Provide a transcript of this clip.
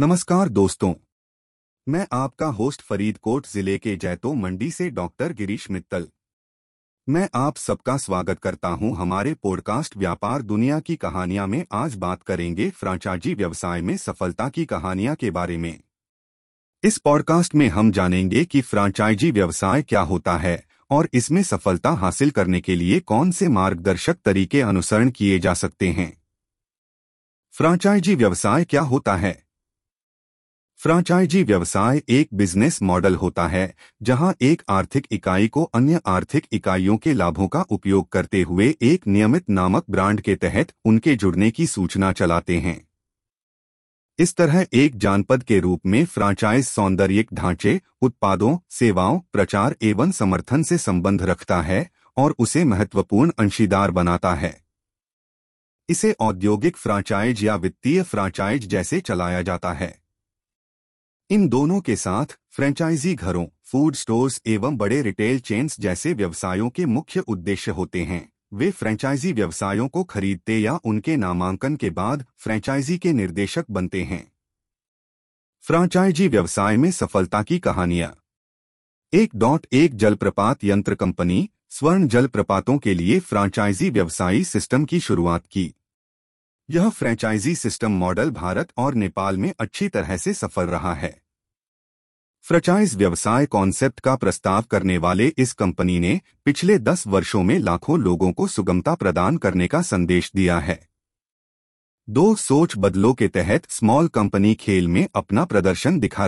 नमस्कार दोस्तों। मैं आपका होस्ट फरीदकोट ज़िले के जैतो मंडी से डॉक्टर गिरीश मित्तल। मैं आप सबका स्वागत करता हूँ हमारे पॉडकास्ट व्यापार दुनिया की कहानियाँ में। आज बात करेंगे फ्रांचाइजी व्यवसाय में सफलता की कहानियाँ के बारे में। इस पॉडकास्ट में हम जानेंगे कि फ्रांचाइजी व्यवसाय क्या होता है और इसमें सफलता हासिल करने के लिए कौन से मार्गदर्शक तरीके अनुसरण किए जा सकते हैं। फ्रांचाइजी व्यवसाय क्या होता है? फ्रांचाइजी व्यवसाय एक बिज़नेस मॉडल होता है, जहाँ एक आर्थिक इकाई को अन्य आर्थिक इकाइयों के लाभों का उपयोग करते हुए एक नियमित नामक ब्रांड के तहत उनके जुड़ने की सूचना चलाते हैं। इस तरह एक जानपद के रूप में फ्रांचाइज सौंदर्यिक ढांचे, उत्पादों, सेवाओं, प्रचार एवं समर्थन से संबंध रखता है और उसे महत्वपूर्ण अंशीदार बनाता है। इसे औद्योगिक फ्रांचाइज या वित्तीय फ्रांचाइज जैसे चलाया जाता है। इन दोनों के साथ फ्रेंचाइजी घरों फ़ूड स्टोर्स एवं बड़े रिटेल चेन्स जैसे व्यवसायों के मुख्य उद्देश्य होते हैं। वे फ्रेंचाइजी व्यवसायों को खरीदते या उनके नामांकन के बाद फ्रेंचाइजी के निर्देशक बनते हैं। फ्रांचाइजी व्यवसाय में सफलता की कहानियाँ। एक डॉट एक जलप्रपात यंत्र कंपनी स्वर्ण जलप्रपातों के लिए फ्रांचाइजी व्यवसायी सिस्टम की शुरुआत की। यह फ्रेंचाइजी सिस्टम मॉडल भारत और नेपाल में अच्छी तरह से सफल रहा है। फ्रेंचाइज व्यवसाय कॉन्सेप्ट का प्रस्ताव करने वाले इस कंपनी ने पिछले दस वर्षों में लाखों लोगों को सुगमता प्रदान करने का संदेश दिया है। दो सोच बदलों के तहत स्मॉल कंपनी खेल में अपना प्रदर्शन दिखा